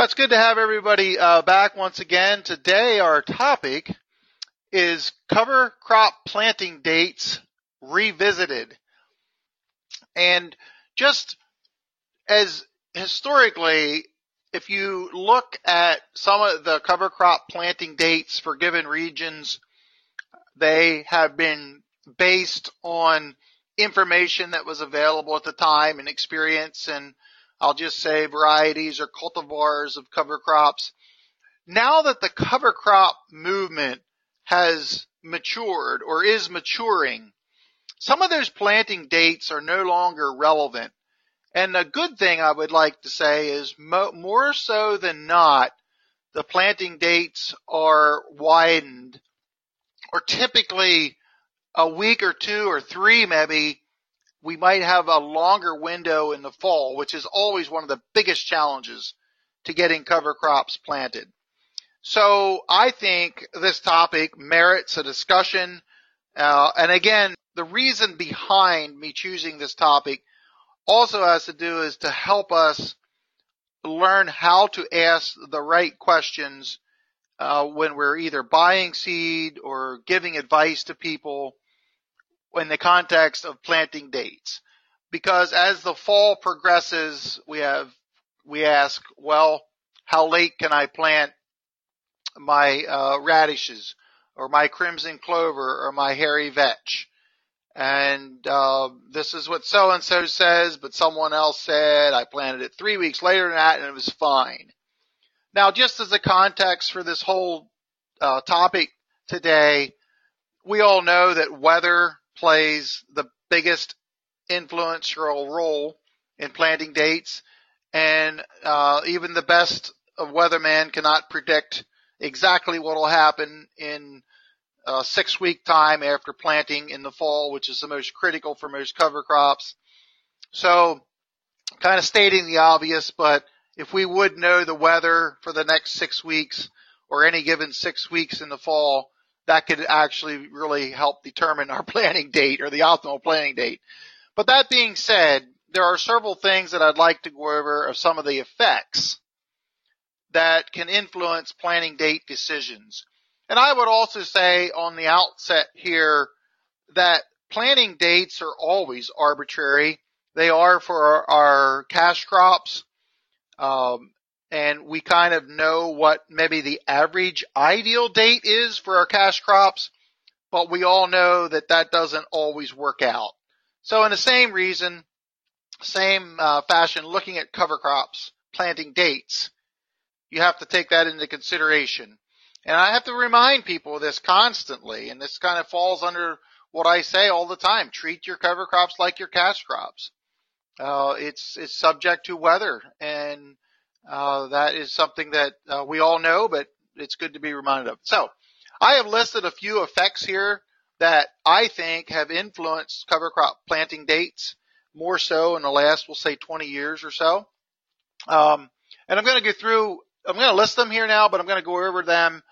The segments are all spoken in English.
That's good to have everybody uh, back once again. Today our topic is cover crop planting dates revisited. And just as historically, if you look at some of the cover crop planting dates for given regions, they have been based on information that was available at the time and experience and I'll just say varieties or cultivars of cover crops. Now that the cover crop movement has matured or is maturing, some of those planting dates are no longer relevant. And a good thing I would like to say is mo- more so than not, the planting dates are widened or typically a week or two or three maybe we might have a longer window in the fall, which is always one of the biggest challenges to getting cover crops planted. So I think this topic merits a discussion. Uh, and again, the reason behind me choosing this topic also has to do is to help us learn how to ask the right questions uh, when we're either buying seed or giving advice to people in the context of planting dates. Because as the fall progresses, we have, we ask, well, how late can I plant my uh, radishes or my crimson clover or my hairy vetch? And uh, this is what so and so says, but someone else said I planted it three weeks later than that, and it was fine. Now, just as a context for this whole uh, topic today, we all know that weather plays the biggest influential role in planting dates, and uh, even the best of weatherman cannot predict exactly what will happen in a six week time after planting in the fall, which is the most critical for most cover crops. So, kind of stating the obvious, but if we would know the weather for the next six weeks or any given six weeks in the fall, that could actually really help determine our planning date or the optimal planning date. But that being said, there are several things that I'd like to go over of some of the effects that can influence planning date decisions. And I would also say on the outset here that planning dates are always arbitrary. They are for our, our cash crops. Um, and we kind of know what maybe the average ideal date is for our cash crops, but we all know that that doesn't always work out. So in the same reason, same uh, fashion, looking at cover crops, planting dates, you have to take that into consideration. And I have to remind people of this constantly, and this kind of falls under what I say all the time. Treat your cover crops like your cash crops. Uh, it's, it's subject to weather and uh, that is something that uh, we all know, but it's good to be reminded of. So I have listed a few effects here that I think have influenced cover crop planting dates more so in the last, we'll say 20 years or so. Um, and I'm going to go through, I'm going to list them here now, but I'm going to go over them,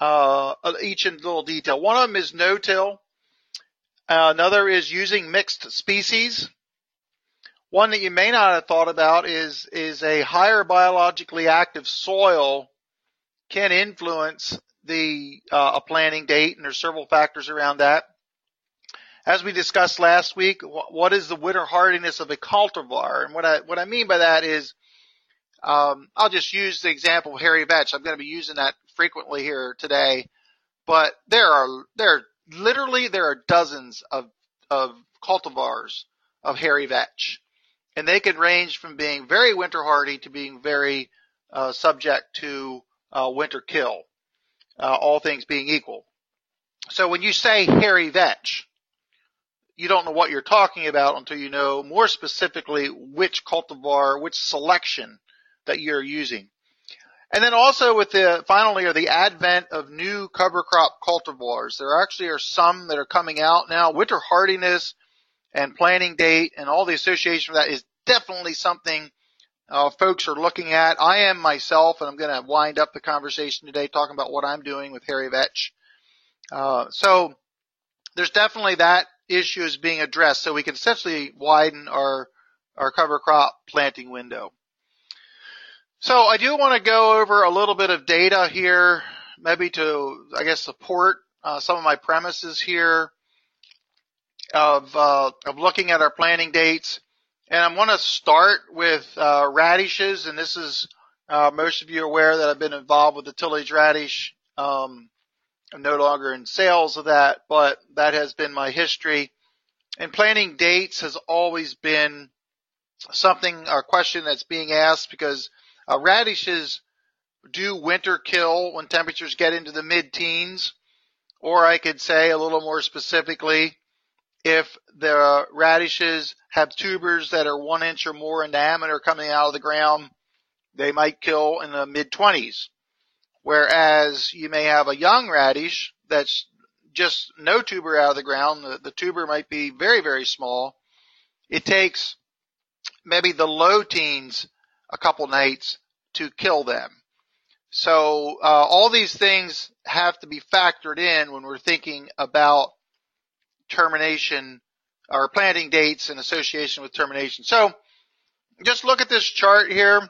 uh, each in little detail. One of them is no-till. Uh, another is using mixed species. One that you may not have thought about is, is a higher biologically active soil can influence the, uh, a planting date and there's several factors around that. As we discussed last week, what is the winter hardiness of a cultivar? And what I, what I mean by that is, um, I'll just use the example of hairy vetch. I'm going to be using that frequently here today, but there are, there literally, there are dozens of, of cultivars of hairy vetch and they can range from being very winter hardy to being very uh, subject to uh, winter kill, uh, all things being equal. So when you say hairy vetch, you don't know what you're talking about until you know more specifically which cultivar, which selection that you're using. And then also with the, finally are the advent of new cover crop cultivars. There actually are some that are coming out now. Winter hardiness and planting date and all the association for that is definitely something uh, folks are looking at. I am myself, and I'm going to wind up the conversation today talking about what I'm doing with hairy vetch. Uh, so there's definitely that issue is being addressed, so we can essentially widen our our cover crop planting window. So I do want to go over a little bit of data here, maybe to, I guess, support uh, some of my premises here of, uh, of looking at our planting dates. And I'm going to start with uh, radishes, and this is uh, most of you are aware that I've been involved with the tillage radish. Um, I'm no longer in sales of that, but that has been my history. And planting dates has always been something, a question that's being asked because uh, radishes do winter kill when temperatures get into the mid-teens, or I could say a little more specifically, if the radishes have tubers that are one inch or more in diameter coming out of the ground, they might kill in the mid-20s. Whereas you may have a young radish that's just no tuber out of the ground. The, the tuber might be very, very small. It takes maybe the low teens a couple nights to kill them. So uh, all these things have to be factored in when we're thinking about termination or planting dates in association with termination. So just look at this chart here.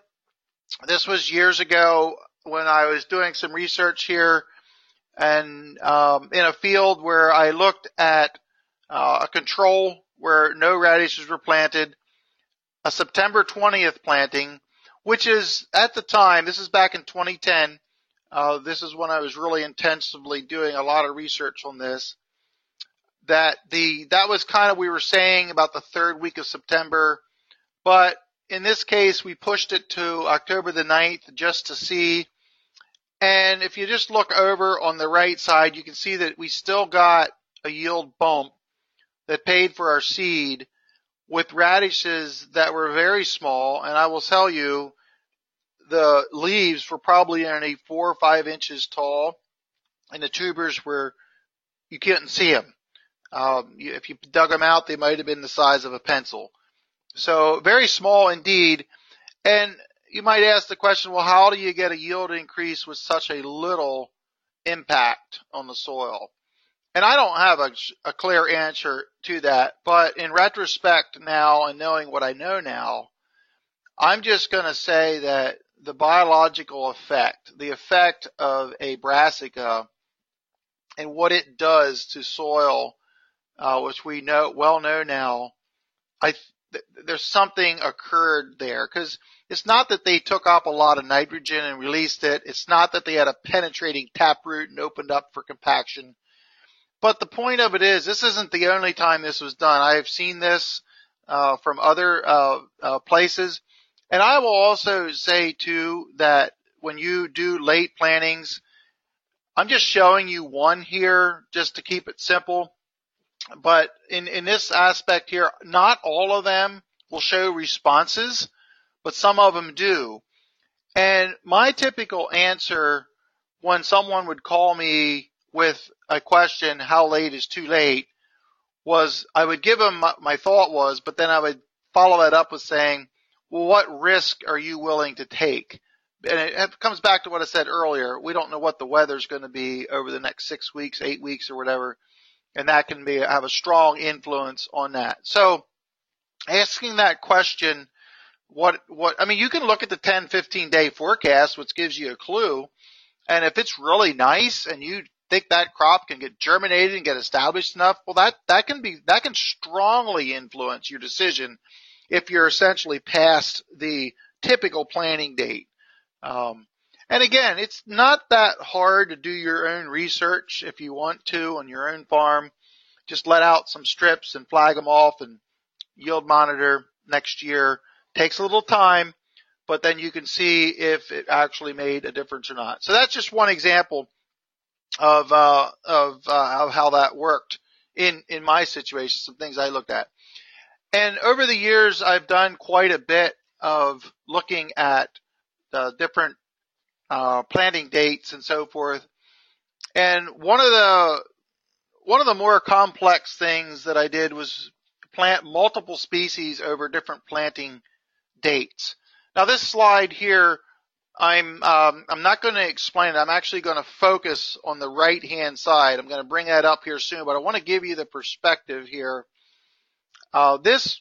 This was years ago when I was doing some research here and um, in a field where I looked at uh, a control where no radishes were planted, a September 20th planting, which is at the time, this is back in 2010, uh, this is when I was really intensively doing a lot of research on this, that the, that was kind of, we were saying about the third week of September, but in this case, we pushed it to October the 9th just to see and if you just look over on the right side, you can see that we still got a yield bump that paid for our seed with radishes that were very small. And I will tell you, the leaves were probably only four or five inches tall and the tubers were, you couldn't see them. Um, if you dug them out, they might have been the size of a pencil. So very small indeed. And you might ask the question, well, how do you get a yield increase with such a little impact on the soil? And I don't have a, a clear answer to that, but in retrospect now and knowing what I know now, I'm just going to say that the biological effect, the effect of a brassica and what it does to soil, uh, which we know, well know now, I, th- there's something occurred there because it's not that they took up a lot of nitrogen and released it. It's not that they had a penetrating taproot and opened up for compaction. But the point of it is, this isn't the only time this was done. I have seen this uh, from other uh, uh, places, and I will also say too that when you do late plantings, I'm just showing you one here just to keep it simple. But in in this aspect here, not all of them will show responses but some of them do. And my typical answer when someone would call me with a question, how late is too late, was I would give them my, my thought was, but then I would follow that up with saying, well, what risk are you willing to take? And it comes back to what I said earlier. We don't know what the weather's going to be over the next six weeks, eight weeks or whatever. And that can be, have a strong influence on that. So asking that question what what I mean you can look at the 10 15 day forecast which gives you a clue and if it's really nice and you think that crop can get germinated and get established enough well that that can be that can strongly influence your decision if you're essentially past the typical planting date um, and again it's not that hard to do your own research if you want to on your own farm just let out some strips and flag them off and yield monitor next year Takes a little time, but then you can see if it actually made a difference or not. So that's just one example of uh, of, uh, of how that worked in in my situation. Some things I looked at, and over the years I've done quite a bit of looking at the different uh, planting dates and so forth. And one of the one of the more complex things that I did was plant multiple species over different planting dates. Now this slide here, I'm um, I'm not going to explain it. I'm actually going to focus on the right hand side. I'm going to bring that up here soon, but I want to give you the perspective here. Uh, this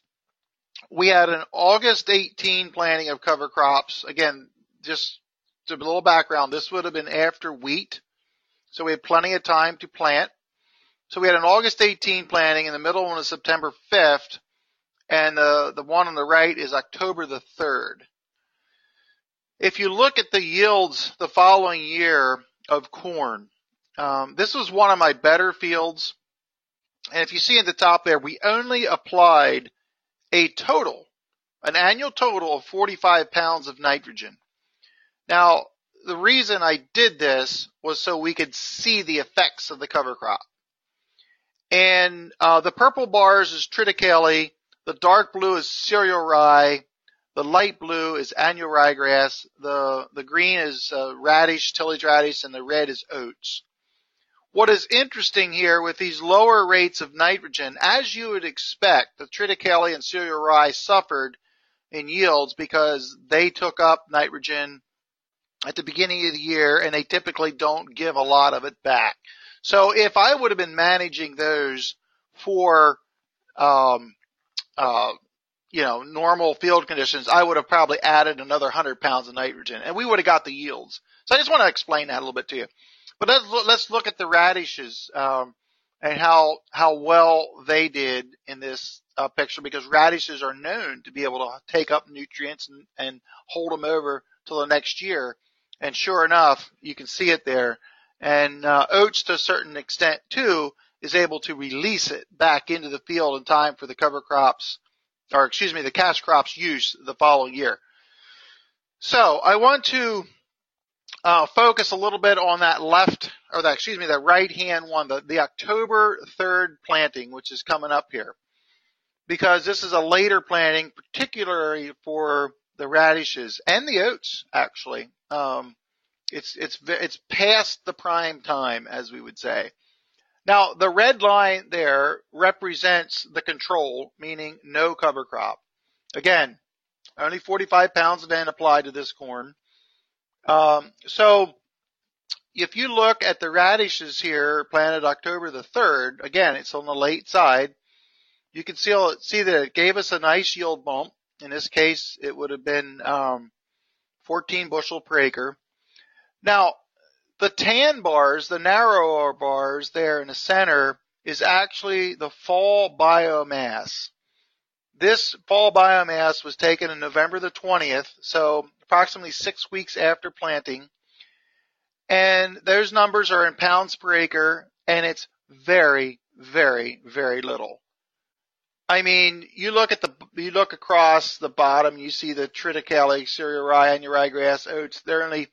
we had an August 18 planting of cover crops. Again, just a little background, this would have been after wheat. So we had plenty of time to plant. So we had an August 18 planting and the middle one is September 5th. And the, the one on the right is October the 3rd. If you look at the yields the following year of corn, um, this was one of my better fields. And if you see at the top there, we only applied a total, an annual total of 45 pounds of nitrogen. Now, the reason I did this was so we could see the effects of the cover crop. And uh, the purple bars is triticale, the dark blue is cereal rye, the light blue is annual ryegrass, the the green is uh, radish, tillage radish, and the red is oats. What is interesting here with these lower rates of nitrogen, as you would expect, the triticale and cereal rye suffered in yields because they took up nitrogen at the beginning of the year and they typically don't give a lot of it back. So if I would have been managing those for, um, uh, you know, normal field conditions, I would have probably added another 100 pounds of nitrogen and we would have got the yields. So I just want to explain that a little bit to you. But let's let's look at the radishes um, and how how well they did in this uh, picture because radishes are known to be able to take up nutrients and, and hold them over till the next year. And sure enough, you can see it there. And uh, oats, to a certain extent too, is able to release it back into the field in time for the cover crops, or excuse me, the cash crops use the following year. So I want to uh, focus a little bit on that left, or that, excuse me, that right hand one, the, the October 3rd planting, which is coming up here. Because this is a later planting, particularly for the radishes and the oats, actually. Um, it's it's it's past the prime time, as we would say. Now, the red line there represents the control, meaning no cover crop. Again, only 45 pounds of N applied to this corn. Um, so, if you look at the radishes here, planted October the 3rd, again, it's on the late side, you can see, see that it gave us a nice yield bump. In this case, it would have been um, 14 bushel per acre. Now, the tan bars, the narrower bars there in the center, is actually the fall biomass. This fall biomass was taken in November the 20th, so approximately six weeks after planting. And those numbers are in pounds per acre, and it's very, very, very little. I mean, you look at the, you look across the bottom, you see the triticale, cereal rye, annual ryegrass, oats. They're only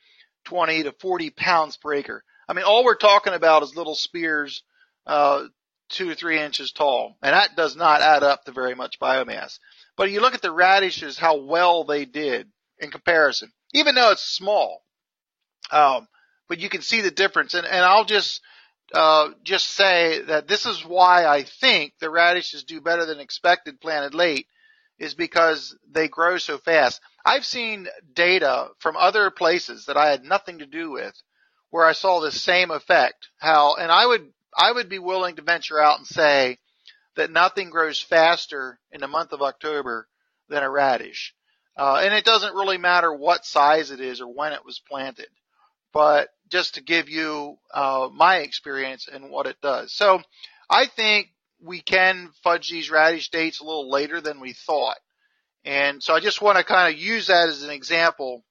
20 to 40 pounds per acre. I mean, all we're talking about is little spears, uh, two or three inches tall, and that does not add up to very much biomass. But you look at the radishes, how well they did in comparison, even though it's small. Um, but you can see the difference, and, and I'll just uh, just say that this is why I think the radishes do better than expected planted late is because they grow so fast. I've seen data from other places that I had nothing to do with where I saw the same effect. How, and I would, I would be willing to venture out and say that nothing grows faster in the month of October than a radish. Uh, and it doesn't really matter what size it is or when it was planted but just to give you uh, my experience and what it does. So I think we can fudge these radish dates a little later than we thought. And so I just want to kind of use that as an example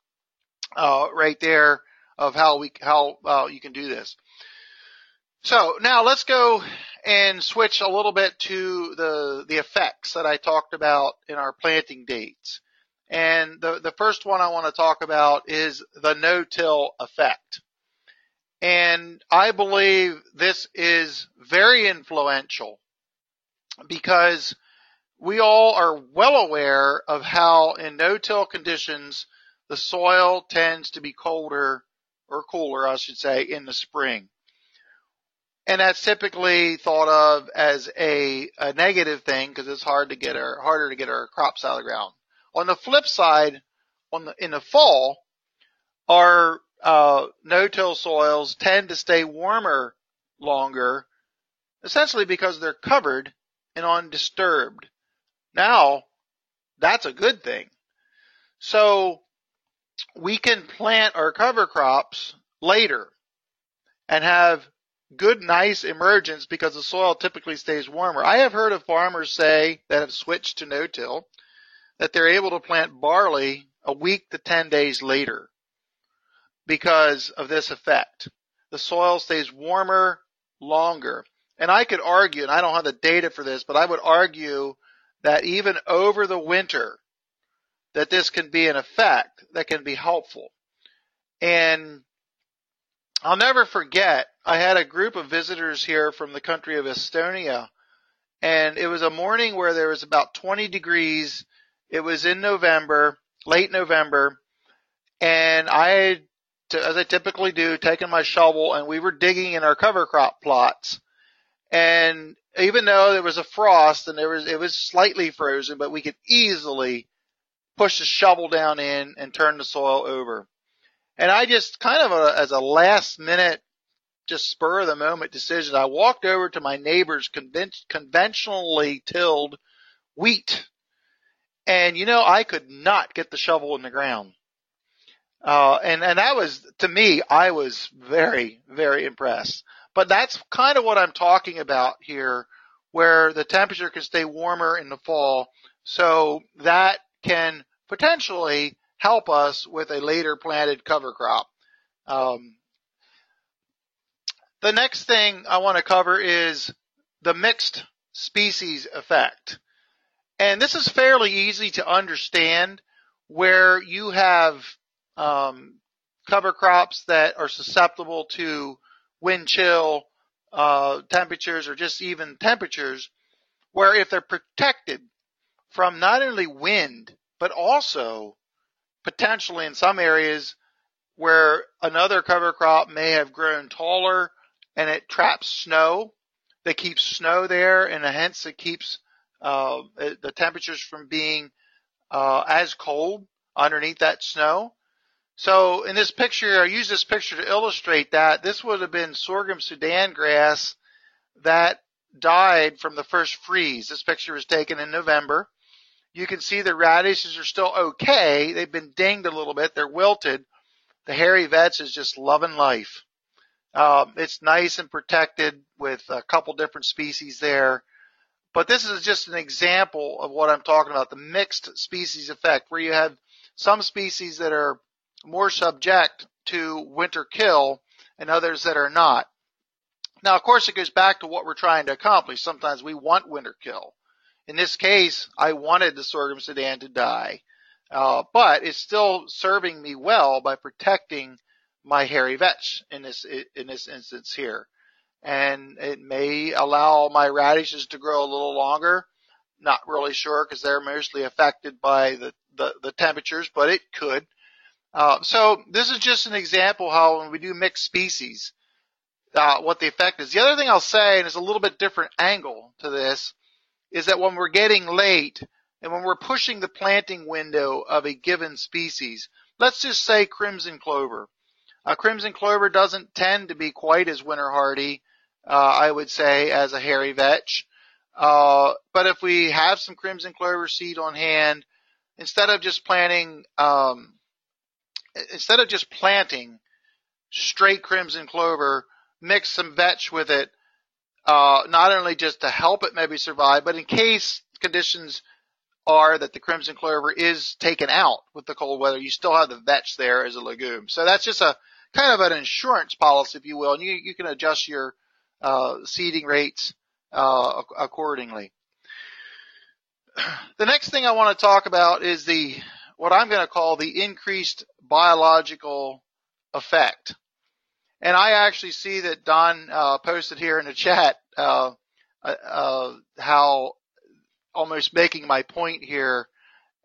uh, right there of how we how uh, you can do this. So now let's go and switch a little bit to the the effects that I talked about in our planting dates. And the, the first one I want to talk about is the no-till effect. And I believe this is very influential because we all are well aware of how in no-till conditions the soil tends to be colder or cooler, I should say, in the spring. And that's typically thought of as a, a negative thing because it's hard to get our, harder to get our crops out of the ground. On the flip side, on the, in the fall, our uh, no-till soils tend to stay warmer longer, essentially because they're covered and undisturbed. Now, that's a good thing. So, we can plant our cover crops later and have good, nice emergence because the soil typically stays warmer. I have heard of farmers say that have switched to no-till that they're able to plant barley a week to 10 days later because of this effect. The soil stays warmer longer. And I could argue, and I don't have the data for this, but I would argue that even over the winter, that this can be an effect that can be helpful. And I'll never forget, I had a group of visitors here from the country of Estonia, and it was a morning where there was about 20 degrees. It was in November, late November, and I, as I typically do, taken my shovel and we were digging in our cover crop plots. And even though there was a frost and there was, it was slightly frozen, but we could easily push the shovel down in and turn the soil over. And I just kind of a, as a last minute, just spur of the moment decision, I walked over to my neighbor's conven- conventionally tilled wheat. And you know, I could not get the shovel in the ground. Uh, and, and that was, to me, I was very, very impressed. But that's kind of what I'm talking about here, where the temperature can stay warmer in the fall. So that can potentially help us with a later planted cover crop. Um, the next thing I want to cover is the mixed species effect. And this is fairly easy to understand where you have um, cover crops that are susceptible to wind chill uh, temperatures or just even temperatures, where if they're protected from not only wind, but also potentially in some areas where another cover crop may have grown taller and it traps snow that keeps snow there and hence it keeps uh, the temperatures from being uh, as cold underneath that snow. So in this picture, I use this picture to illustrate that this would have been sorghum Sudan grass that died from the first freeze. This picture was taken in November. You can see the radishes are still okay. They've been dinged a little bit. They're wilted. The hairy vetch is just loving life. Um, it's nice and protected with a couple different species there. But this is just an example of what I'm talking about, the mixed species effect, where you have some species that are more subject to winter kill and others that are not. Now, of course, it goes back to what we're trying to accomplish. Sometimes we want winter kill. In this case, I wanted the sorghum Sudan to die, uh, but it's still serving me well by protecting my hairy vetch in this in this instance here, and it may allow my radishes to grow a little longer. Not really sure because they're mostly affected by the, the, the temperatures, but it could. Uh, so this is just an example how when we do mixed species, uh, what the effect is. The other thing I'll say, and it's a little bit different angle to this, is that when we're getting late and when we're pushing the planting window of a given species, let's just say crimson clover. Uh, crimson clover doesn't tend to be quite as winter hardy, uh, I would say, as a hairy vetch. Uh, but if we have some crimson clover seed on hand, instead of just planting, um, instead of just planting straight crimson clover, mix some vetch with it uh, not only just to help it maybe survive, but in case conditions are that the crimson clover is taken out with the cold weather, you still have the vetch there as a legume. So that's just a kind of an insurance policy, if you will, and you, you can adjust your uh, seeding rates uh, accordingly. The next thing I want to talk about is the what I'm going to call the increased biological effect. And I actually see that Don uh, posted here in the chat uh, uh, uh, how almost making my point here,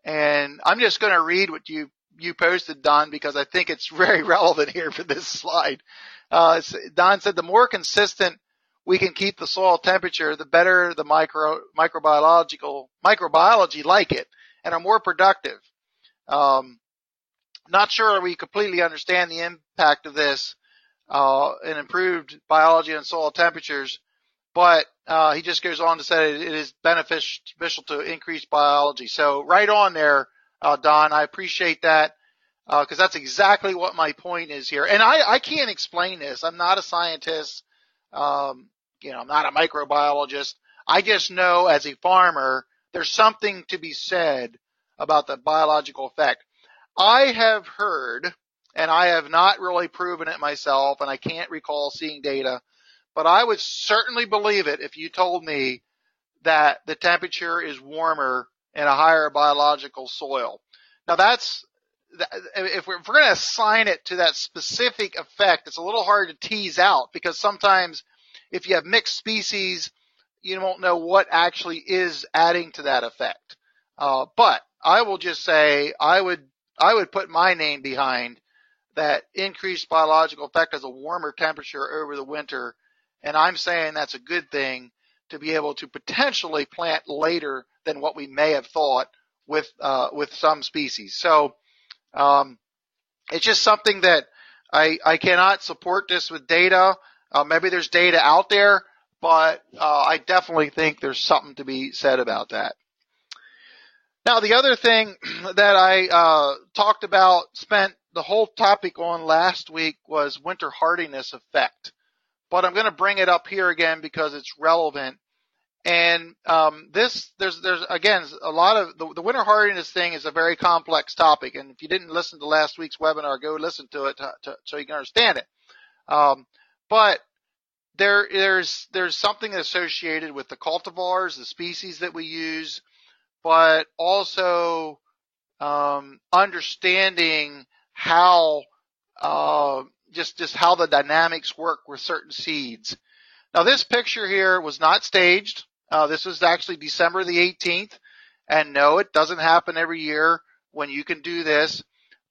and I'm just going to read what you you posted, Don, because I think it's very relevant here for this slide. Uh, Don said the more consistent we can keep the soil temperature, the better the micro microbiological microbiology like it, and are more productive. Um, not sure we completely understand the impact of this uh, and improved biology and soil temperatures. But uh, he just goes on to say it is beneficial to increase biology. So right on there, uh, Don. I appreciate that. because uh, that's exactly what my point is here. And I, I can't explain this. I'm not a scientist. Um, you know, I'm not a microbiologist. I just know as a farmer, there's something to be said about the biological effect. I have heard, and I have not really proven it myself, and I can't recall seeing data, but I would certainly believe it if you told me that the temperature is warmer in a higher biological soil. Now that's if we're, going to assign it to that specific effect, it's a little hard to tease out because sometimes if you have mixed species, you won't know what actually is adding to that effect. Uh, but I will just say I would I would put my name behind that increased biological effect as a warmer temperature over the winter, and I'm saying that's a good thing to be able to potentially plant later than what we may have thought with uh, with some species. So um, it's just something that I, I cannot support this with data. Uh, maybe there's data out there, but uh, I definitely think there's something to be said about that. Now, the other thing that I uh, talked about, spent the whole topic on last week was winter hardiness effect. But I'm going to bring it up here again because it's relevant and um, this, there's, there's again a lot of the, the, winter hardiness thing is a very complex topic. And if you didn't listen to last week's webinar, go listen to it to, to, so you can understand it. Um, but there, there's, there's something associated with the cultivars, the species that we use, but also um, understanding how uh, just just how the dynamics work with certain seeds. Now this picture here was not staged. Uh, this was actually December the 18th. And no, it doesn't happen every year when you can do this.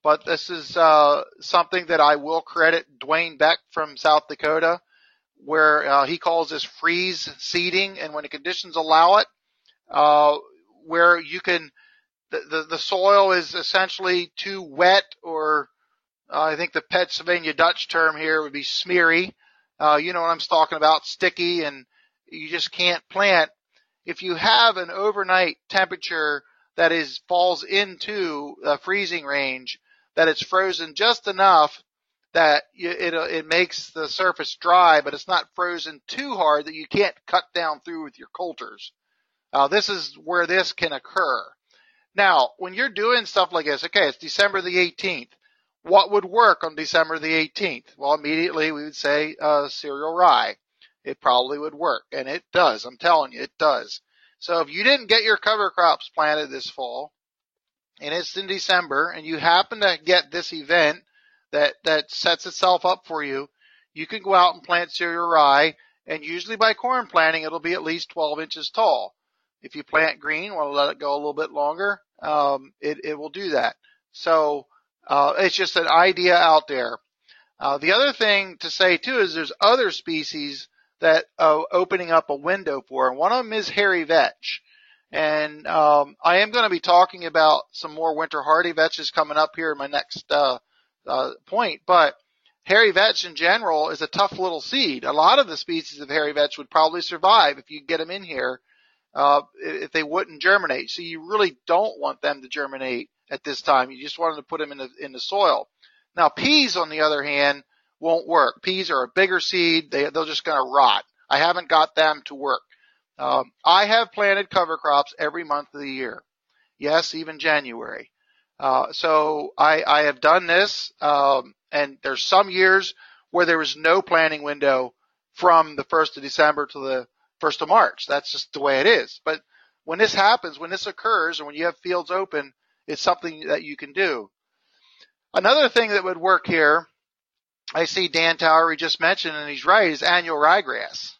But this is uh, something that I will credit Dwayne Beck from South Dakota, where uh, he calls this freeze seeding. And when the conditions allow it, uh, where you can, the, the, the soil is essentially too wet or uh, I think the Pennsylvania Dutch term here would be smeary. Uh, you know what I'm talking about, sticky and you just can't plant. If you have an overnight temperature that is falls into a freezing range, that it's frozen just enough that it it makes the surface dry, but it's not frozen too hard that you can't cut down through with your coulters. Uh, this is where this can occur. Now, when you're doing stuff like this, okay, it's December the 18th. What would work on December the 18th? Well, immediately we would say uh, cereal rye it probably would work. And it does. I'm telling you, it does. So if you didn't get your cover crops planted this fall and it's in December and you happen to get this event that, that sets itself up for you, you can go out and plant cereal rye and usually by corn planting it'll be at least 12 inches tall. If you plant green, want to let it go a little bit longer, um, it, it will do that. So, uh, it's just an idea out there. Uh, the other thing to say too is there's other species that are opening up a window for. And one of them is hairy vetch. And um, I am going to be talking about some more winter hardy vetches coming up here in my next uh, uh, point. But hairy vetch in general is a tough little seed. A lot of the species of hairy vetch would probably survive if you get them in here uh, if they wouldn't germinate. So you really don't want them to germinate at this time. You just want them to put them in the in the soil. Now peas, on the other hand, won't work. Peas are a bigger seed. They, they're just going to rot. I haven't got them to work. Um, I have planted cover crops every month of the year. Yes, even January. Uh, so I, I have done this, um, and there's some years where there was no planting window from the 1st of December to the 1st of March. That's just the way it is. But when this happens, when this occurs, and when you have fields open, it's something that you can do. Another thing that would work here I see Dan Towery just mentioned, and he's right, is annual ryegrass.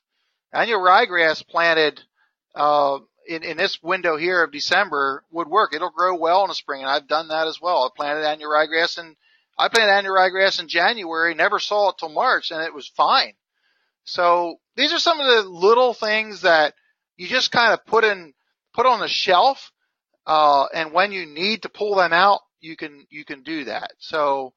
Annual ryegrass planted uh, in, in this window here of December would work. It'll grow well in the spring, and I've done that as well. I planted annual ryegrass and I planted annual ryegrass in January, never saw it till March, and it was fine. So these are some of the little things that you just kind of put in, put on the shelf, uh, and when you need to pull them out, you can, you can do that. So,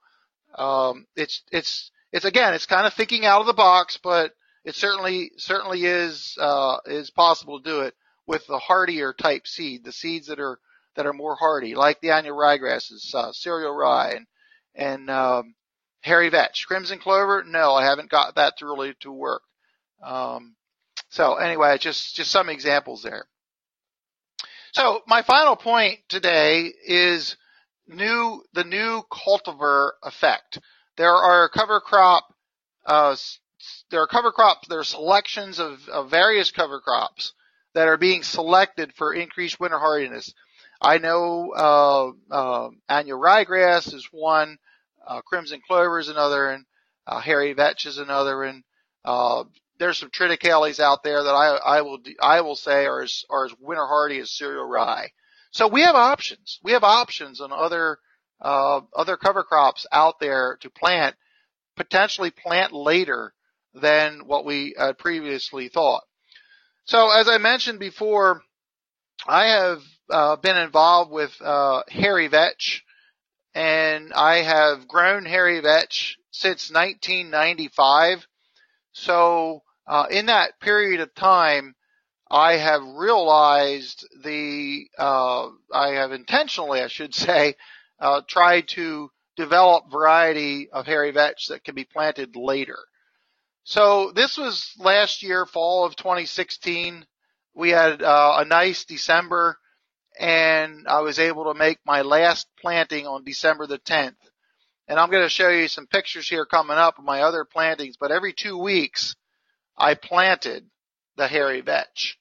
um, it's it's it's again, it's kind of thinking out of the box, but it certainly certainly is uh, is possible to do it with the hardier type seed, the seeds that are that are more hardy, like the annual ryegrasses, uh, cereal rye, and and um, hairy vetch. Crimson clover, no, I haven't got that to really to work. Um, so anyway, just just some examples there. So my final point today is new the new cultivar effect. There are cover crop uh, there are cover crops, there are selections of, of various cover crops that are being selected for increased winter hardiness. I know uh, uh, annual ryegrass is one, uh, crimson clover is another, and uh, hairy vetch is another, and uh, there's some triticales out there that I, I will I will say are as, are as winter hardy as cereal rye. So we have options. We have options on other uh, other cover crops out there to plant, potentially plant later than what we had previously thought. So as I mentioned before, I have uh, been involved with uh, hairy vetch, and I have grown hairy vetch since 1995. So uh, in that period of time, I have realized the uh, I have intentionally, I should say, uh, tried to develop variety of hairy vetch that can be planted later. So this was last year, fall of 2016. We had uh, a nice December and I was able to make my last planting on December the 10th. And I'm going to show you some pictures here coming up of my other plantings, but every two weeks I planted the hairy vetch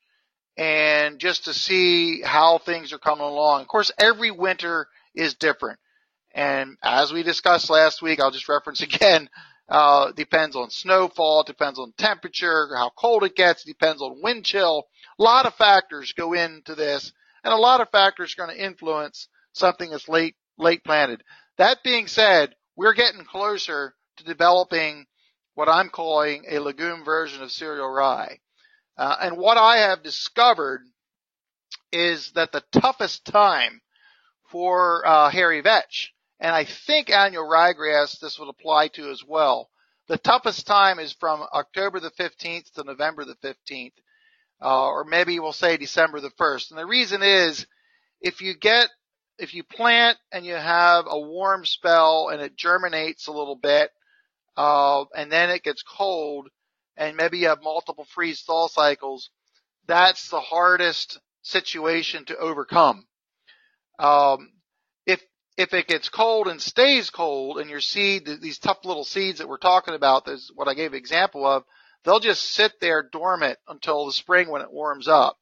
and just to see how things are coming along. Of course, every winter is different. And as we discussed last week, I'll just reference again, uh, depends on snowfall, depends on temperature, how cold it gets, depends on wind chill. A lot of factors go into this, and a lot of factors are going to influence something that's late late planted. That being said, we're getting closer to developing what I'm calling a legume version of cereal rye. Uh, and what I have discovered is that the toughest time for uh, hairy vetch and I think annual ryegrass this would apply to as well. The toughest time is from October the 15th to November the 15th, uh, or maybe we'll say December the 1st. And the reason is if you get, if you plant and you have a warm spell and it germinates a little bit, uh, and then it gets cold and maybe you have multiple freeze thaw cycles, that's the hardest situation to overcome. Um, if if it gets cold and stays cold and your seed, these tough little seeds that we're talking about, is what I gave an example of, they'll just sit there dormant until the spring when it warms up.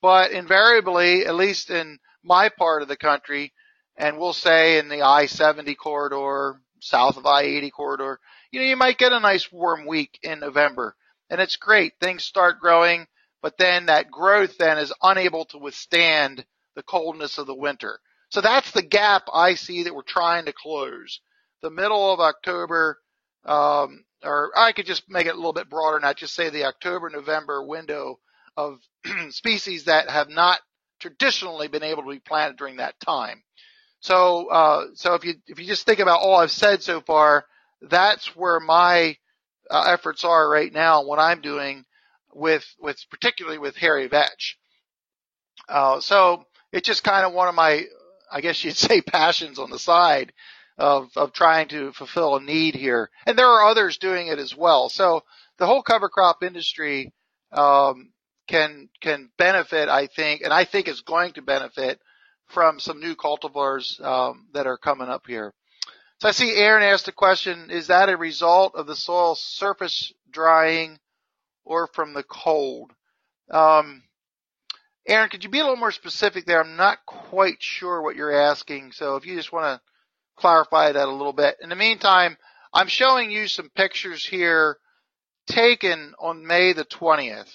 But invariably, at least in my part of the country, and we'll say in the I-70 corridor, south of I-80 corridor, you know, you might get a nice warm week in November and it's great. Things start growing, but then that growth then is unable to withstand the coldness of the winter. So that's the gap I see that we're trying to close. The middle of October, um, or I could just make it a little bit broader, and not just say the October November window of species that have not traditionally been able to be planted during that time. So, uh, so if you if you just think about all I've said so far, that's where my uh, efforts are right now. What I'm doing with with particularly with hairy vetch. Uh, so it's just kind of one of my I guess you'd say passions on the side of, of trying to fulfill a need here. And there are others doing it as well. So the whole cover crop industry, um, can, can benefit, I think, and I think is going to benefit from some new cultivars, um, that are coming up here. So I see Aaron asked a question, is that a result of the soil surface drying or from the cold? Um, Aaron, could you be a little more specific there? I'm not quite sure what you're asking, so if you just want to clarify that a little bit. In the meantime, I'm showing you some pictures here taken on May the 20th,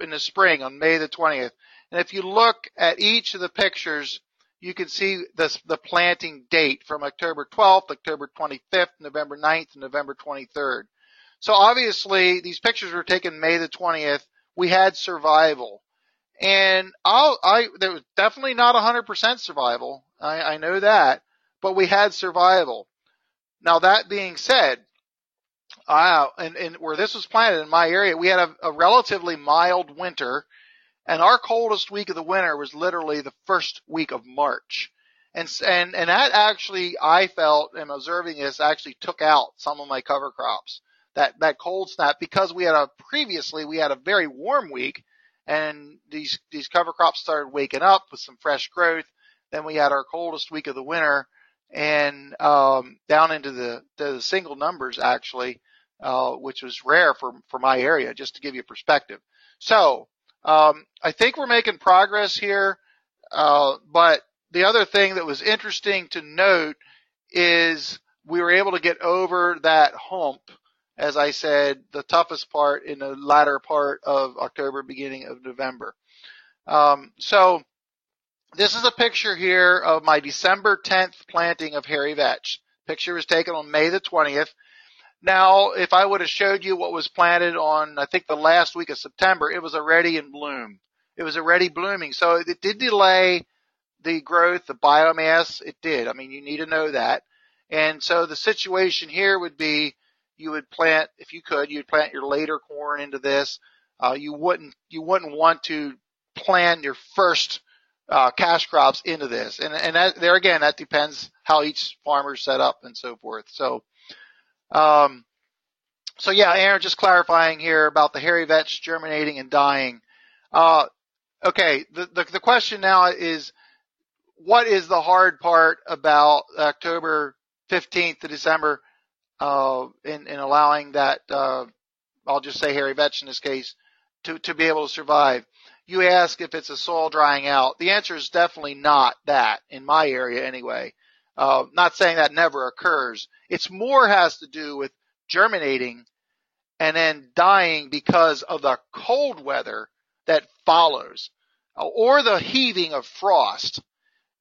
in the spring on May the 20th. And if you look at each of the pictures, you can see this, the planting date from October 12th, October 25th, November 9th, and November 23rd. So obviously these pictures were taken May the 20th. We had survival. And I'll, I, there was definitely not 100% survival. I, I know that, but we had survival. Now that being said, uh, and, and where this was planted in my area, we had a, a relatively mild winter and our coldest week of the winter was literally the first week of March. And, and, and that actually, I felt and observing this actually took out some of my cover crops. That, that cold snap because we had a, previously we had a very warm week and these, these cover crops started waking up with some fresh growth. Then we had our coldest week of the winter and, um, down into the, the single numbers actually, uh, which was rare for, for my area, just to give you perspective. So, um, I think we're making progress here. Uh, but the other thing that was interesting to note is we were able to get over that hump, as I said, the toughest part in the latter part of October, beginning of November. Um, so this is a picture here of my December 10th planting of hairy vetch. Picture was taken on May the 20th. Now, if I would have showed you what was planted on, I think the last week of September, it was already in bloom. It was already blooming. So it did delay the growth, the biomass, it did. I mean, you need to know that. And so the situation here would be you would plant, if you could, you'd plant your later corn into this. Uh, you wouldn't, you wouldn't want to plant your first, uh, cash crops into this. And, and that, there again, that depends how each farmer's set up and so forth. So, um, so yeah, Aaron, just clarifying here about the hairy vetch germinating and dying. Uh, okay, the, the, the question now is, what is the hard part about October 15th to December uh, in, in allowing that, uh, I'll just say hairy vetch in this case, to, to be able to survive? You ask if it's a soil drying out. The answer is definitely not that in my area anyway. Uh, not saying that never occurs. It's more has to do with germinating and then dying because of the cold weather that follows or the heaving of frost.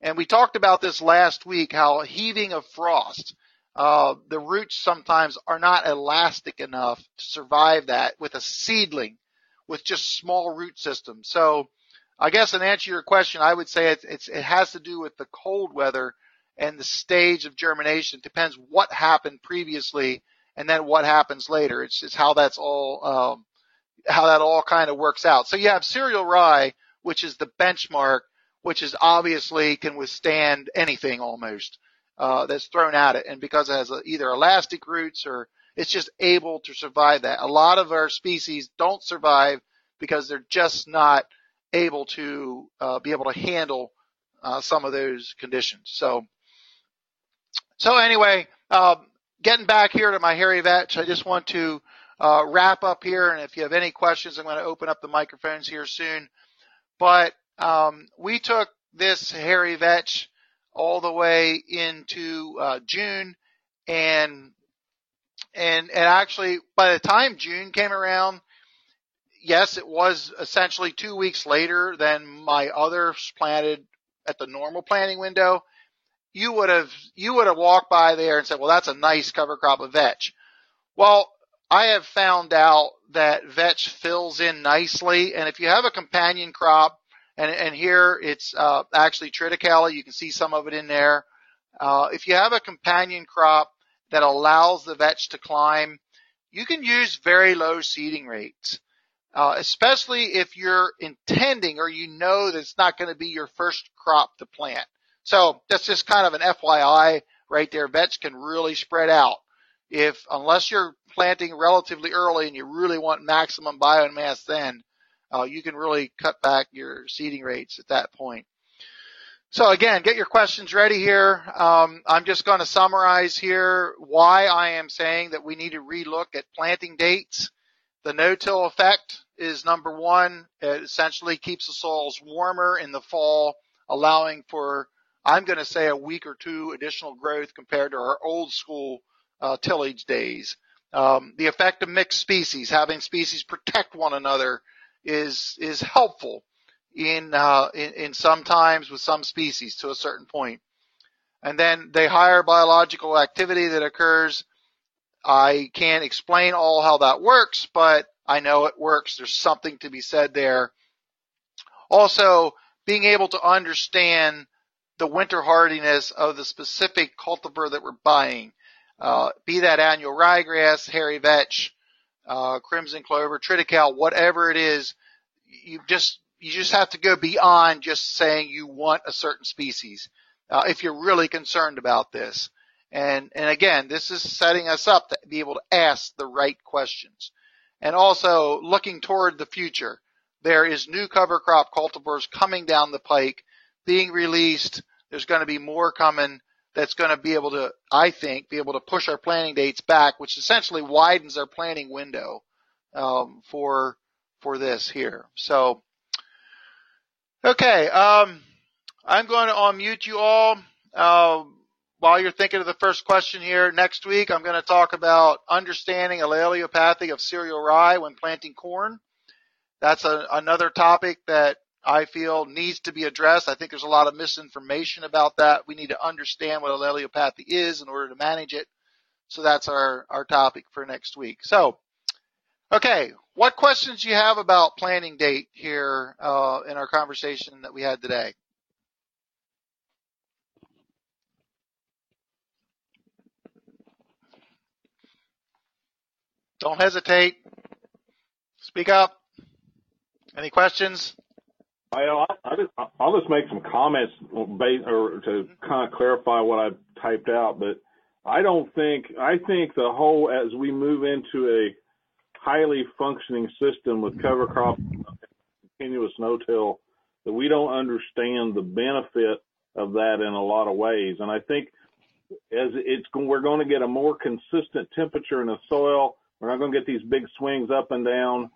And we talked about this last week, how heaving of frost, uh, the roots sometimes are not elastic enough to survive that with a seedling with just small root systems. So I guess in answer to your question, I would say it's, it's, it has to do with the cold weather and the stage of germination. It depends what happened previously and then what happens later. It's, it's how that's all, um, how that all kind of works out. So you have cereal rye, which is the benchmark which is obviously can withstand anything almost uh, that's thrown at it, and because it has either elastic roots or it's just able to survive that. A lot of our species don't survive because they're just not able to uh, be able to handle uh, some of those conditions. So, so anyway, um, getting back here to my hairy vetch, I just want to uh, wrap up here, and if you have any questions, I'm going to open up the microphones here soon. But um, we took this hairy vetch all the way into uh, June, and and and actually by the time June came around, yes, it was essentially two weeks later than my others planted at the normal planting window. You would have you would have walked by there and said, "Well, that's a nice cover crop of vetch." Well, I have found out that vetch fills in nicely, and if you have a companion crop and, and here it's uh, actually triticale. You can see some of it in there. Uh, if you have a companion crop that allows the vetch to climb, you can use very low seeding rates, uh, especially if you're intending or you know that it's not going to be your first crop to plant. So that's just kind of an FYI right there. Vetch can really spread out. If, unless you're planting relatively early and you really want maximum biomass then, uh, you can really cut back your seeding rates at that point. So again, get your questions ready here. Um, I'm just going to summarize here why I am saying that we need to relook at planting dates. The no-till effect is number one. It essentially keeps the soils warmer in the fall, allowing for, I'm going to say, a week or two additional growth compared to our old school uh, tillage days. Um, the effect of mixed species, having species protect one another is is helpful in, uh, in in sometimes with some species to a certain point. And then the higher biological activity that occurs. I can't explain all how that works, but I know it works. There's something to be said there. Also, being able to understand the winter hardiness of the specific cultivar that we're buying, uh, be that annual ryegrass, hairy vetch, uh, crimson clover, triticale, whatever it is, you just you just have to go beyond just saying you want a certain species. uh, if you're really concerned about this. And, and again, this is setting us up to be able to ask the right questions. And also looking toward the future. There is new cover crop cultivars coming down the pike, being released. There's going to be more coming that's going to be able to, I think, be able to push our planting dates back, which essentially widens our planting window um, for for this here. So, okay, um, I'm going to unmute you all. Uh, while you're thinking of the first question here, next week I'm going to talk about understanding allelopathy of cereal rye when planting corn. That's a, another topic that I feel needs to be addressed. I think there's a lot of misinformation about that. We need to understand what allelopathy is in order to manage it. So that's our, our topic for next week. So, okay, what questions do you have about planning date here uh, in our conversation that we had today? Don't hesitate. Speak up. Any questions? I, I just, I'll just make some comments based, or to kind of clarify what I typed out, but I don't think, I think the whole, as we move into a highly functioning system with cover crop, continuous no-till, that we don't understand the benefit of that in a lot of ways. And I think as it's, we're going to get a more consistent temperature in the soil. We're not going to get these big swings up and down.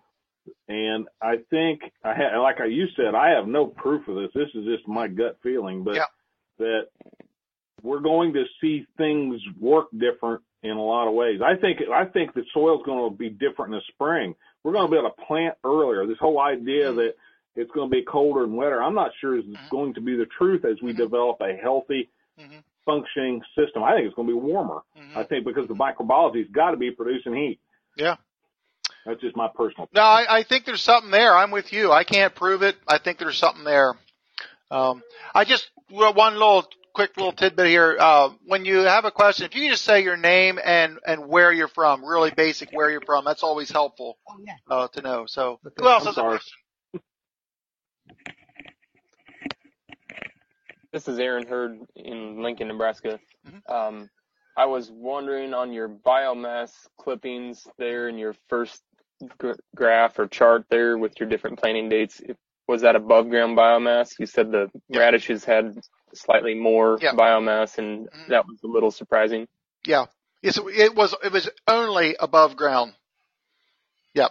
And I think I had, like you said, I have no proof of this. This is just my gut feeling, but yeah. that we're going to see things work different in a lot of ways. I think I think the soil's going to be different in the spring. We're going to be able to plant earlier. This whole idea that it's going to be colder and wetter, I'm not sure is mm-hmm. going to be the truth as we mm-hmm. develop a healthy, mm-hmm. functioning system. I think it's going to be warmer. I think because the microbiology's got to be producing heat. Yeah. That's just my personal. No, I, I think there's something there. I'm with you. I can't prove it. I think there's something there. Um, I just one little quick little tidbit here. Uh, when you have a question, if you just say your name and and where you're from, really basic where you're from, that's always helpful oh, uh, to know. So who else I'm has sorry. a question? This is Aaron Hurd in Lincoln, Nebraska. Mm-hmm. Um, I was wondering on your biomass clippings there in your first graph or chart there with your different planting dates. Was that above ground biomass? You said the yeah. radishes had slightly more yeah. biomass, and mm-hmm. that was a little surprising. Yeah, yes, it was. It was only above ground. Yep.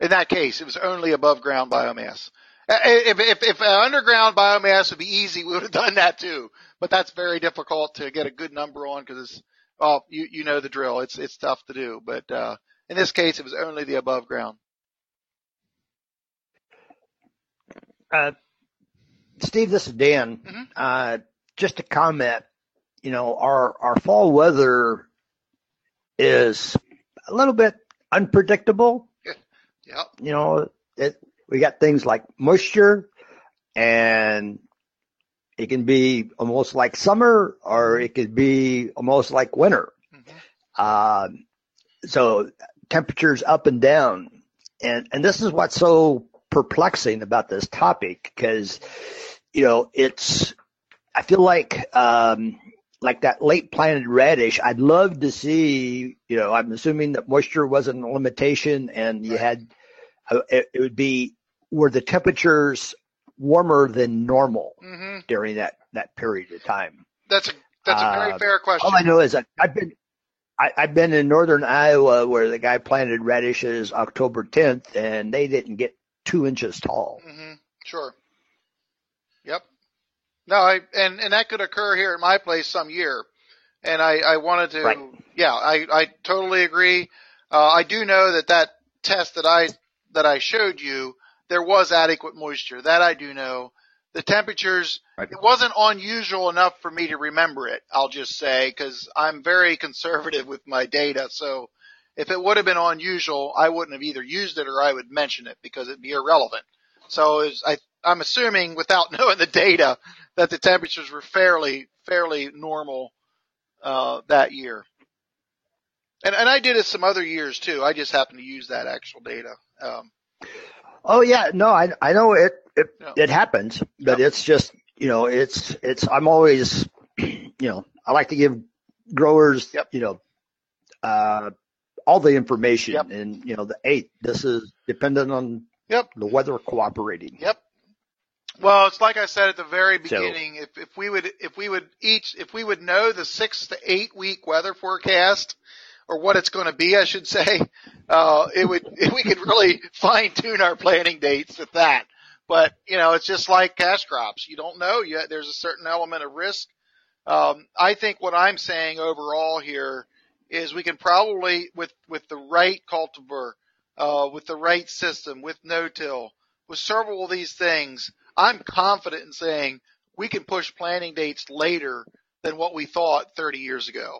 In that case, it was only above ground biomass. If, if, if underground biomass would be easy, we would have done that too. But that's very difficult to get a good number on because it's, well, you, you know the drill. It's, it's tough to do. But, uh, in this case, it was only the above ground. Uh, Steve, this is Dan. Mm-hmm. Uh, just a comment. You know, our our fall weather is a little bit unpredictable. Yeah. Yep. You know, it, we got things like moisture, and it can be almost like summer, or it could be almost like winter. Mm-hmm. Uh, so temperatures up and down. And, and this is what's so perplexing about this topic because, you know, it's, I feel like, um, like that late planted radish, I'd love to see, you know, I'm assuming that moisture wasn't a limitation and you had, uh, it, it would be were the temperatures warmer than normal mm-hmm. during that, that period of time. That's a, that's a very uh, fair question. All I know is that I've been, I, I've been in northern Iowa where the guy planted radishes October 10th and they didn't get two inches tall. Mm-hmm. Sure. Yep. No, I, and, and that could occur here at my place some year. And I, I wanted to, right. yeah, I, I totally agree. Uh, I do know that that test that I, that I showed you, there was adequate moisture. That I do know the temperatures, right. it wasn't unusual enough for me to remember it, I'll just say, because I'm very conservative with my data. So if it would have been unusual, I wouldn't have either used it or I would mention it because it'd be irrelevant. So was, I, I'm assuming without knowing the data that the temperatures were fairly, fairly normal, uh, that year. And, and I did it some other years too. I just happened to use that actual data. Um, Oh yeah, no, I I know it it, yeah. it happens, but yeah. it's just you know, it's it's. I'm always, you know, I like to give growers, Yep. you know, uh, all the information, Yep. and you know, the eight. This is dependent on Yep. the weather cooperating. Yep. Well, it's like I said at the very So- beginning. If if we would if we would each if we would know the six to eight week weather forecast or what it's going to be, I should say, uh, it would we could really fine tune our planting dates with that. But you know, it's just like cash crops. You don't know yet. There's a certain element of risk. Um, I think what I'm saying overall here is we can probably with with the right cultivar, uh, with the right system, with no-till, with several of these things, I'm confident in saying we can push planting dates later than what we thought 30 years ago.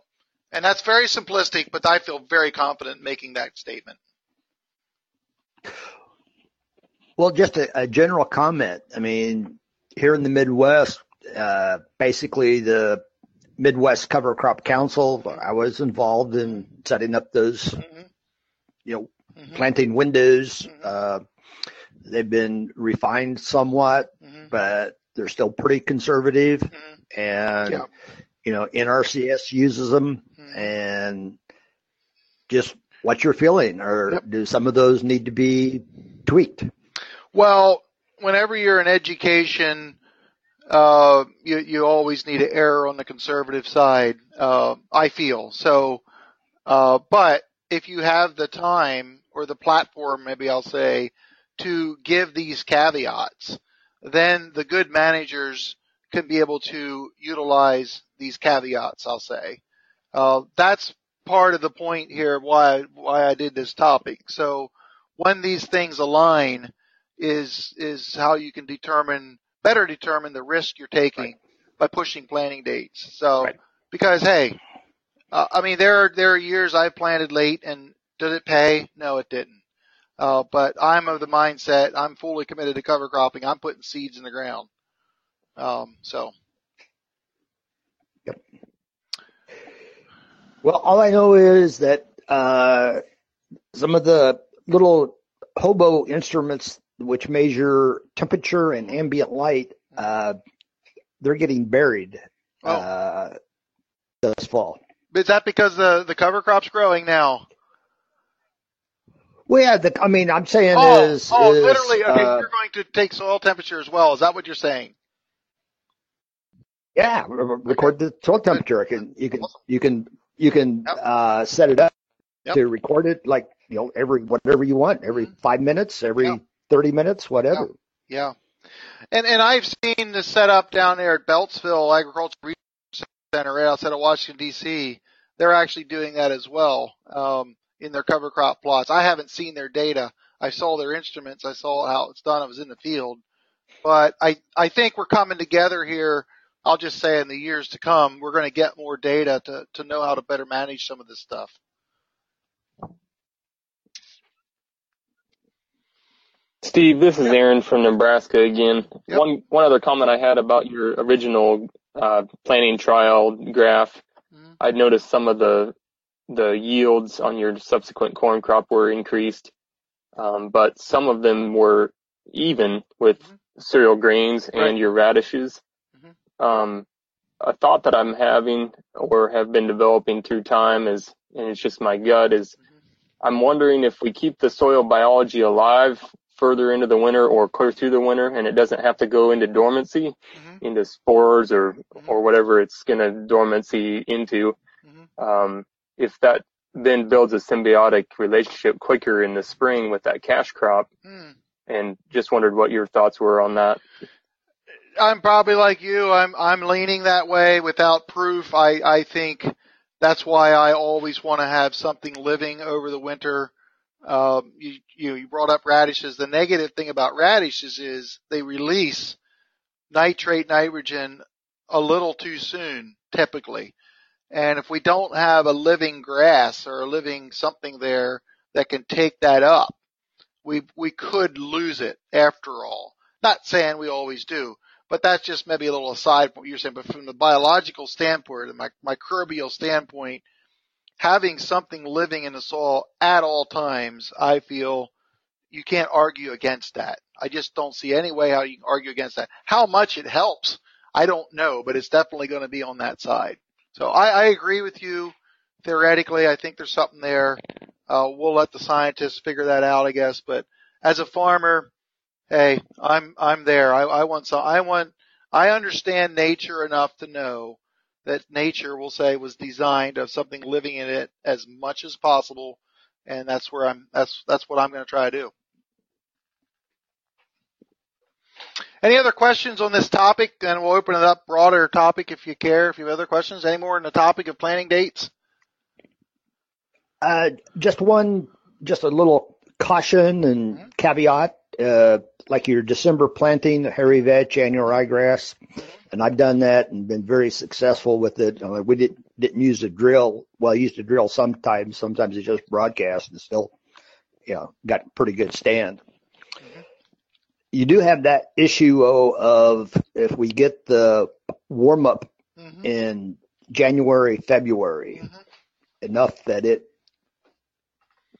And that's very simplistic, but I feel very confident in making that statement. Well, just a, a general comment. I mean, here in the Midwest, uh, basically the Midwest Cover Crop Council, I was involved in setting up those, Mhm. you know, Mhm. planting windows. Mhm. Uh, they've been refined somewhat, Mhm. but they're still pretty conservative. Mhm. And, Yeah. you know, NRCS uses them Mhm. and just what you're feeling or Yep. do some of those need to be tweaked? Well, whenever you're in education, uh, you, you always need an error on the conservative side, uh, I feel. So, uh, but if you have the time or the platform, maybe I'll say, to give these caveats, then the good managers can be able to utilize these caveats, I'll say. Uh, that's part of the point here why, why I did this topic. So when these things align, is is how you can determine better determine the risk you're taking by pushing planting dates. So Right. because hey, uh, I mean there are there are years I planted late and did it pay? No, it didn't. Uh, but I'm of the mindset I'm fully committed to cover cropping. I'm putting seeds in the ground. Um, so Yep. Well, all I know is that uh, some of the little hobo instruments which measure temperature and ambient light, uh, they're getting buried Oh. uh, this fall. is that because the the cover crop's growing now? Well, yeah, the, I mean, I'm saying Oh, is, oh, is, literally. Okay, uh, you're going to take soil temperature as well. Is that what you're saying? yeah, re- record the soil temperature. You can, you can, you can, you can Yep. uh, set it up Yep. to record it like you know every whatever you want, every Mhm. five minutes, every Yep. Thirty minutes, whatever. Yeah. And and I've seen the setup down there at Beltsville Agricultural Research Center right outside of Washington DC. They're actually doing that as well um, in their cover crop plots. I haven't seen their data. I saw their instruments. I saw how it's done. I was in the field, but I I think we're coming together here. I'll just say in the years to come, we're going to get more data to to know how to better manage some of this stuff. Steve, this is Aaron from Nebraska again. Yep. One one other comment I had about your original uh, planning trial graph. Mhm. I noticed some of the the yields on your subsequent corn crop were increased, um, but some of them were even with Mhm. cereal grains and Right. your radishes. Mhm. Um, a thought that I'm having or have been developing through time is, and it's just my gut, is Mhm. I'm wondering if we keep the soil biology alive further into the winter or clear through the winter and it doesn't have to go into dormancy, Mhm. into spores or, Mhm. or whatever it's going to dormancy into. Mhm. Um, if that then builds a symbiotic relationship quicker in the spring with that cash crop Hmm. and just wondered what your thoughts were on that. I'm probably like you. I'm I'm leaning that way without proof. I I think that's why I always want to have something living over the winter. Um, you you you brought up radishes. The negative thing about radishes is they release nitrate nitrogen a little too soon, typically. And if we don't have a living grass or a living something there that can take that up, we we could lose it after all. Not saying we always do, but that's just maybe a little aside from what you're saying. But from the biological standpoint and my microbial standpoint, having something living in the soil at all times, I feel you can't argue against that. I just don't see any way how you can argue against that. How much it helps, I don't know, but it's definitely going to be on that side. So I, I agree with you. Theoretically, I think there's something there. Uh, we'll let the scientists figure that out, I guess. But as a farmer, hey, I'm I'm there. I, I want some. I want. I understand nature enough to know that nature will say was designed of something living in it as much as possible, and that's where I'm. That's that's what I'm going to try to do. Any other questions on this topic? And we'll open it up broader topic if you care. If you have other questions, any more on the topic of planting dates? Uh, just one, just a little caution and mm-hmm. caveat. Uh, like your December planting, hairy vetch, annual ryegrass, and I've done that and been very successful with it. Uh, we didn't didn't use a drill. Well, I used a drill sometimes. Sometimes it just broadcast and still, you know, got pretty good stand. You do have that issue of if we get the warm up mm-hmm. in January, February, mm-hmm. enough that it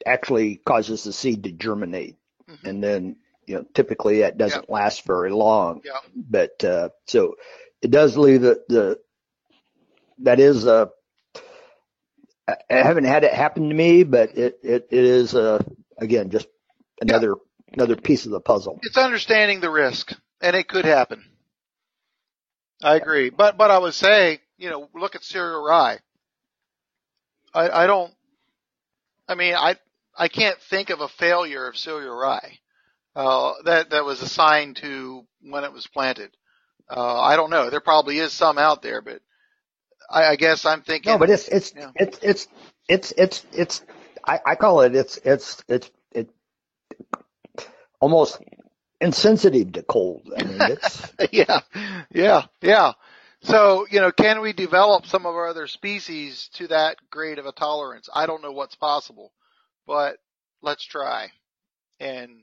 actually causes the seed to germinate. Mm-hmm. And then, you know, typically that doesn't yeah. last very long. Yeah. But, uh, so it does leave the, the, that is a, I haven't had it happen to me, but it, it, it is, uh, again, just another, yeah. another piece of the puzzle. It's understanding the risk and it could happen. I agree. But, but I would say, you know, look at cereal rye. I, I don't, I mean, I, I can't think of a failure of cereal rye uh, that that was assigned to when it was planted. Uh, I don't know. There probably is some out there, but I, I guess I'm thinking. No, but it's it's yeah. it's it's it's it's it's I, I call it it's it's it's it almost insensitive to cold. I mean, it's yeah, yeah, yeah. So, you know, can we develop some of our other species to that grade of a tolerance? I don't know what's possible but let's try. And,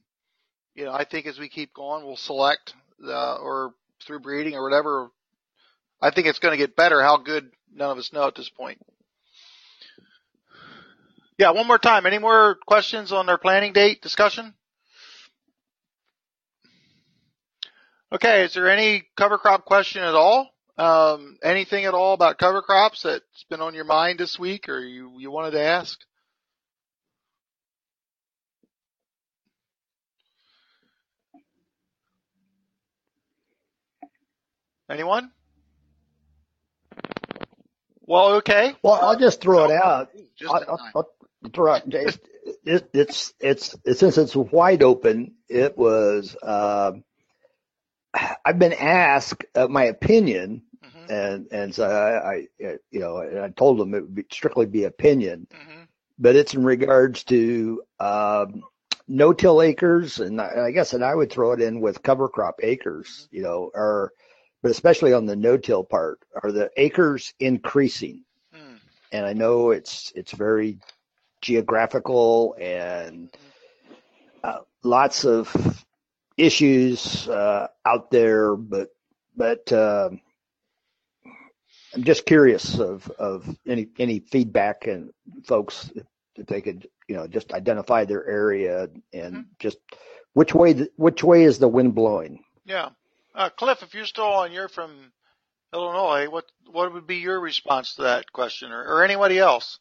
you know, I think as we keep going, we'll select, uh, or through breeding or whatever. I think it's going to get better. How good, none of us know at this point. Yeah, one more time. Any more questions on our planting date discussion? Okay, is there any cover crop question at all? Um, anything at all about cover crops that's been on your mind this week or you, you wanted to ask? Anyone? Well, okay. Well, I'll just throw it out. I'll, I'll, throw it. It, it, it's, it's, since it's wide open, it was, uh, I've been asked uh, my opinion mm-hmm. and, and so I, I, you know, I told them it would be, strictly be opinion, mm-hmm. but it's in regards to, um, no-till acres, and I, I guess, and I would throw it in with cover crop acres, mm-hmm. you know, are but especially on the no-till part, are the acres increasing? Hmm. And I know it's it's very geographical and uh, lots of issues uh, out there, but but uh, I'm just curious of of any any feedback and folks if they could you know just identify their area and mm-hmm. just which way which way is the wind blowing? Yeah. Uh, Cliff, if you're still on, you're from Illinois. What what would be your response to that question, or, or anybody else?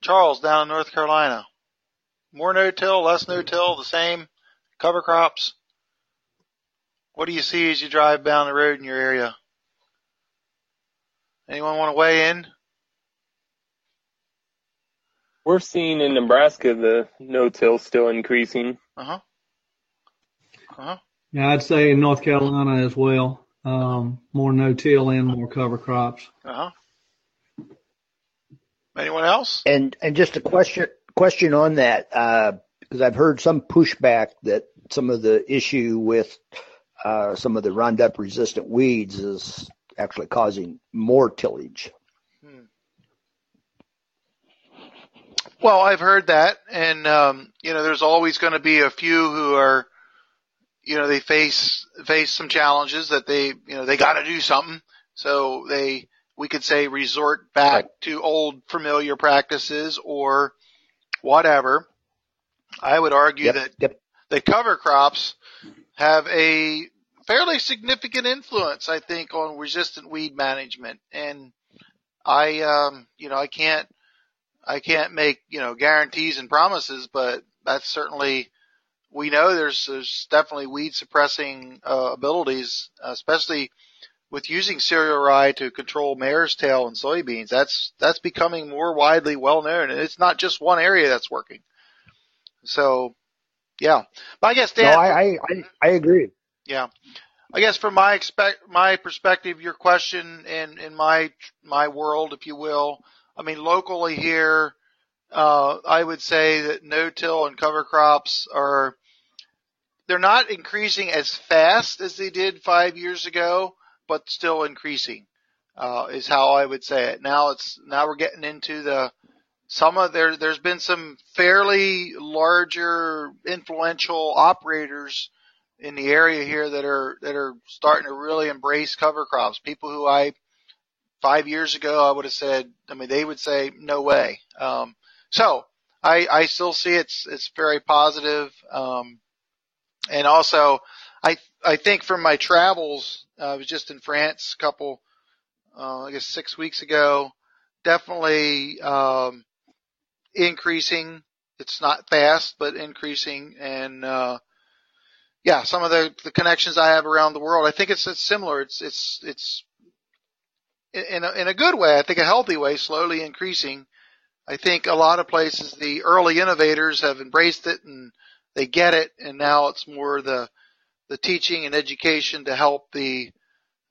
Charles down in North Carolina. More no-till, less no-till, the same cover crops. What do you see as you drive down the road in your area? Anyone want to weigh in? We're seeing in Nebraska the no-till still increasing. Uh huh. Uh-huh. Yeah, I'd say in North Carolina as well. Um, more no-till and more cover crops. Uh huh. Anyone else? And and just a question question on that because uh, I've heard some pushback that some of the issue with uh, some of the Roundup resistant weeds is actually causing more tillage. Hmm. Well, I've heard that, and um, you know, there's always going to be a few who are you know, they face, face some challenges that they, you know, they gotta do something. So they, we could say resort back to old familiar practices or whatever. I would argue yep, that yep. the cover crops have a fairly significant influence, I think, on resistant weed management. And I, um, you know, I can't, I can't make, you know, guarantees and promises, but that's certainly, we know there's, there's definitely weed suppressing, uh, abilities, especially with using cereal rye to control mare's tail and soybeans. That's, that's becoming more widely well known and it's not just one area that's working. So, yeah, but I guess Dan, no, I, I, I agree. Yeah. I guess from my expect my perspective, your question in in my my world, if you will, I mean locally here, uh, I would say that no-till and cover crops are they're not increasing as fast as they did five years ago, but still increasing uh, is how I would say it. Now it's now we're getting into the some of there there's been some fairly larger influential operators in the area here that are that are starting to really embrace cover crops. People who I five years ago I would have said, I mean, they would say no way. Um, so I I still see it's it's very positive. Um, and also I I think from my travels, uh, I was just in France a couple, uh, I guess six weeks ago. Definitely um, increasing. It's not fast, but increasing, and uh, yeah, some of the, the connections I have around the world, I think it's, it's similar. It's, it's, it's in a, in a good way. I think a healthy way, slowly increasing. I think a lot of places, the early innovators have embraced it and they get it. And now it's more the, the teaching and education to help the,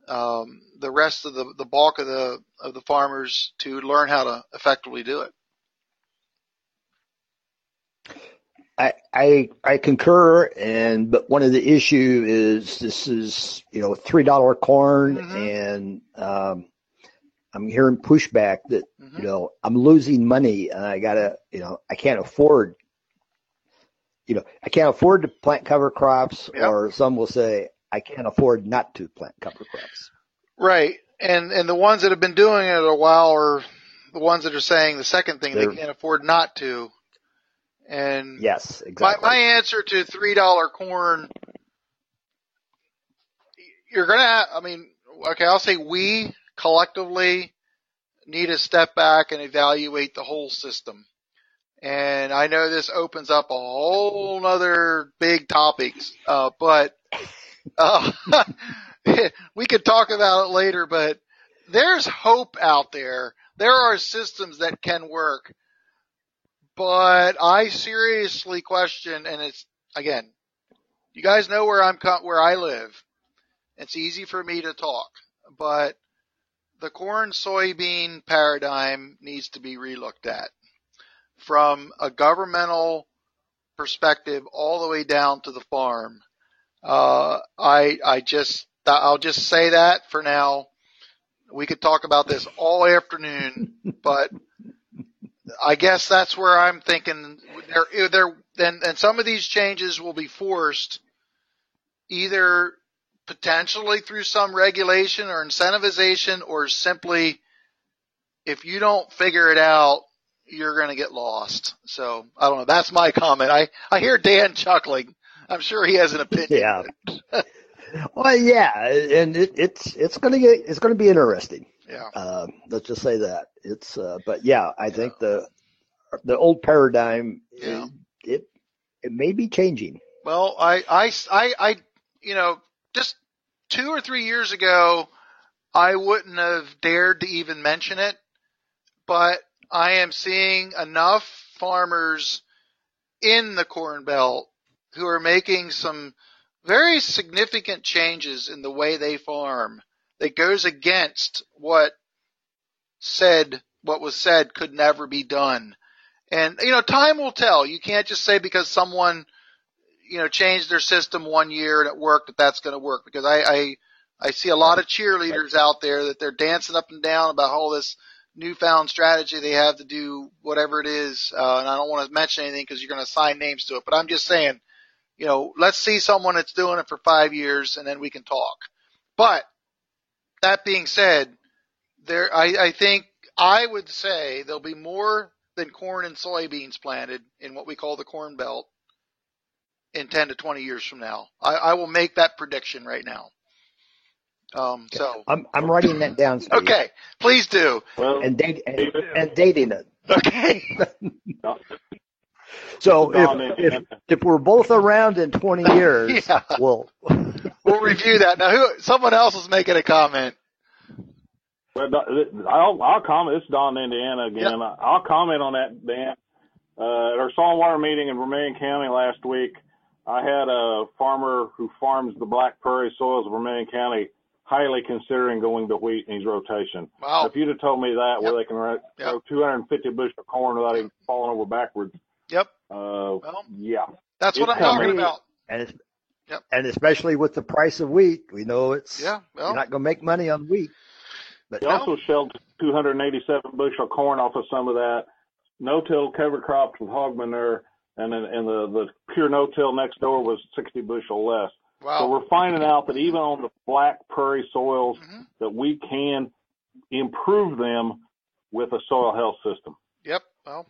um, the rest of the, the bulk of the, of the farmers to learn how to effectively do it. I, I I concur, and but one of the issue is this is you know three dollar corn, mm-hmm. and um, I'm hearing pushback that mm-hmm. you know I'm losing money, and I gotta you know I can't afford you know I can't afford to plant cover crops, yep. or some will say I can't afford not to plant cover crops. Right, and and the ones that have been doing it a while are the ones that are saying the second thing They're, they can't afford not to. And yes, exactly. My, my answer to three dollar corn, you're gonna. I mean, okay, I'll say we collectively need to step back and evaluate the whole system. And I know this opens up a whole other big topics, uh, but uh, we could talk about it later. But there's hope out there. There are systems that can work but I seriously question, and it's again, you guys know where I'm where I live. It's easy for me to talk, but the corn soybean paradigm needs to be relooked at from a governmental perspective all the way down to the farm. Uh, I I just I'll just say that for now. We could talk about this all afternoon, but I guess that's where I'm thinking there, there, and, and some of these changes will be forced either potentially through some regulation or incentivization or simply if you don't figure it out, you're going to get lost. So I don't know. That's my comment. I, I hear Dan chuckling. I'm sure he has an opinion. Yeah. well, yeah, and it, it's, it's going to get, it's going to be interesting. Yeah. Uh, let's just say that it's, uh, but yeah, I think the, the old paradigm, yeah. it, it, it may be changing. Well, I, I, I, I, you know, just two or three years ago, I wouldn't have dared to even mention it, but I am seeing enough farmers in the Corn Belt who are making some very significant changes in the way they farm that goes against what said what was said could never be done. And you know, time will tell. You can't just say because someone you know changed their system one year and it worked that that's going to work. Because I, I I see a lot of cheerleaders out there that they're dancing up and down about all this newfound strategy they have to do whatever it is. Uh, and I don't want to mention anything because you're going to assign names to it. But I'm just saying, you know, let's see someone that's doing it for five years and then we can talk. But that being said, there, I, I think I would say there'll be more than corn and soybeans planted in what we call the corn belt in 10 to 20 years from now. I, I will make that prediction right now. Um, so I'm I'm writing that down. Steve. Okay, please do. Well, and, date, and, and dating it. Okay. so if, if if we're both around in 20 years, yeah. we'll we'll review that. Now, who? Someone else is making a comment. Well, I'll, I'll comment. It's Don, Indiana again. Yep. I'll comment on that, Dan. Uh, at our saltwater meeting in Vermilion County last week, I had a farmer who farms the Black Prairie soils of Vermilion County highly considering going to wheat in his rotation. Wow. If you'd have told me that, yep. where they can grow yep. 250 bushel of corn without even falling over backwards. Yep. Uh, well, yeah. That's what I'm talking about. And yep. and especially with the price of wheat, we know it's yeah. Well, you're not going to make money on wheat. But he also shelled 287 bushel corn off of some of that. No-till cover crops with hog manure, and then and the the pure no-till next door was 60 bushel less. Wow. So we're finding out that even on the black prairie soils, mm-hmm. that we can improve them with a soil health system. Yep. Well.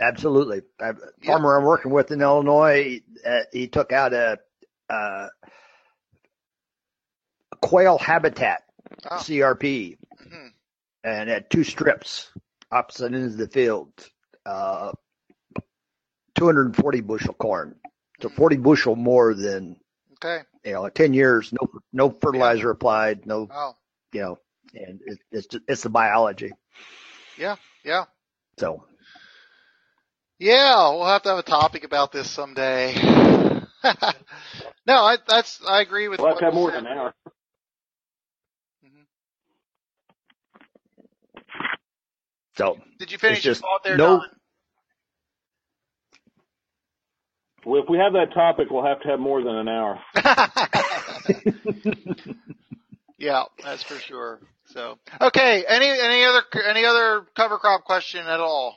Absolutely. A farmer yep. I'm working with in Illinois, uh, he took out a, uh, a quail habitat, oh. CRP, mm-hmm. and had two strips opposite ends of the field. Uh, 240 bushel corn. So 40 bushel more than Okay. You know, ten years, no no fertilizer yeah. applied, no, oh. you know, and it, it's it's the biology. Yeah, yeah. So. Yeah, we'll have to have a topic about this someday. no, I that's I agree with. We'll have to have more than an hour. Mm-hmm. So. Did you finish just your thought there, no, Don? Well, if we have that topic, we'll have to have more than an hour. yeah, that's for sure. So, okay. Any any other any other cover crop question at all?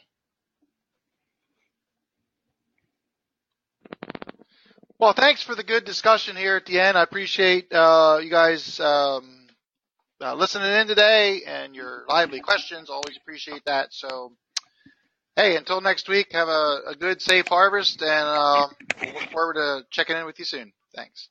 Well, thanks for the good discussion here at the end. I appreciate uh, you guys um, uh, listening in today and your lively questions. Always appreciate that. So, hey, until next week, have a, a good, safe harvest, and uh, we'll look forward to checking in with you soon. Thanks.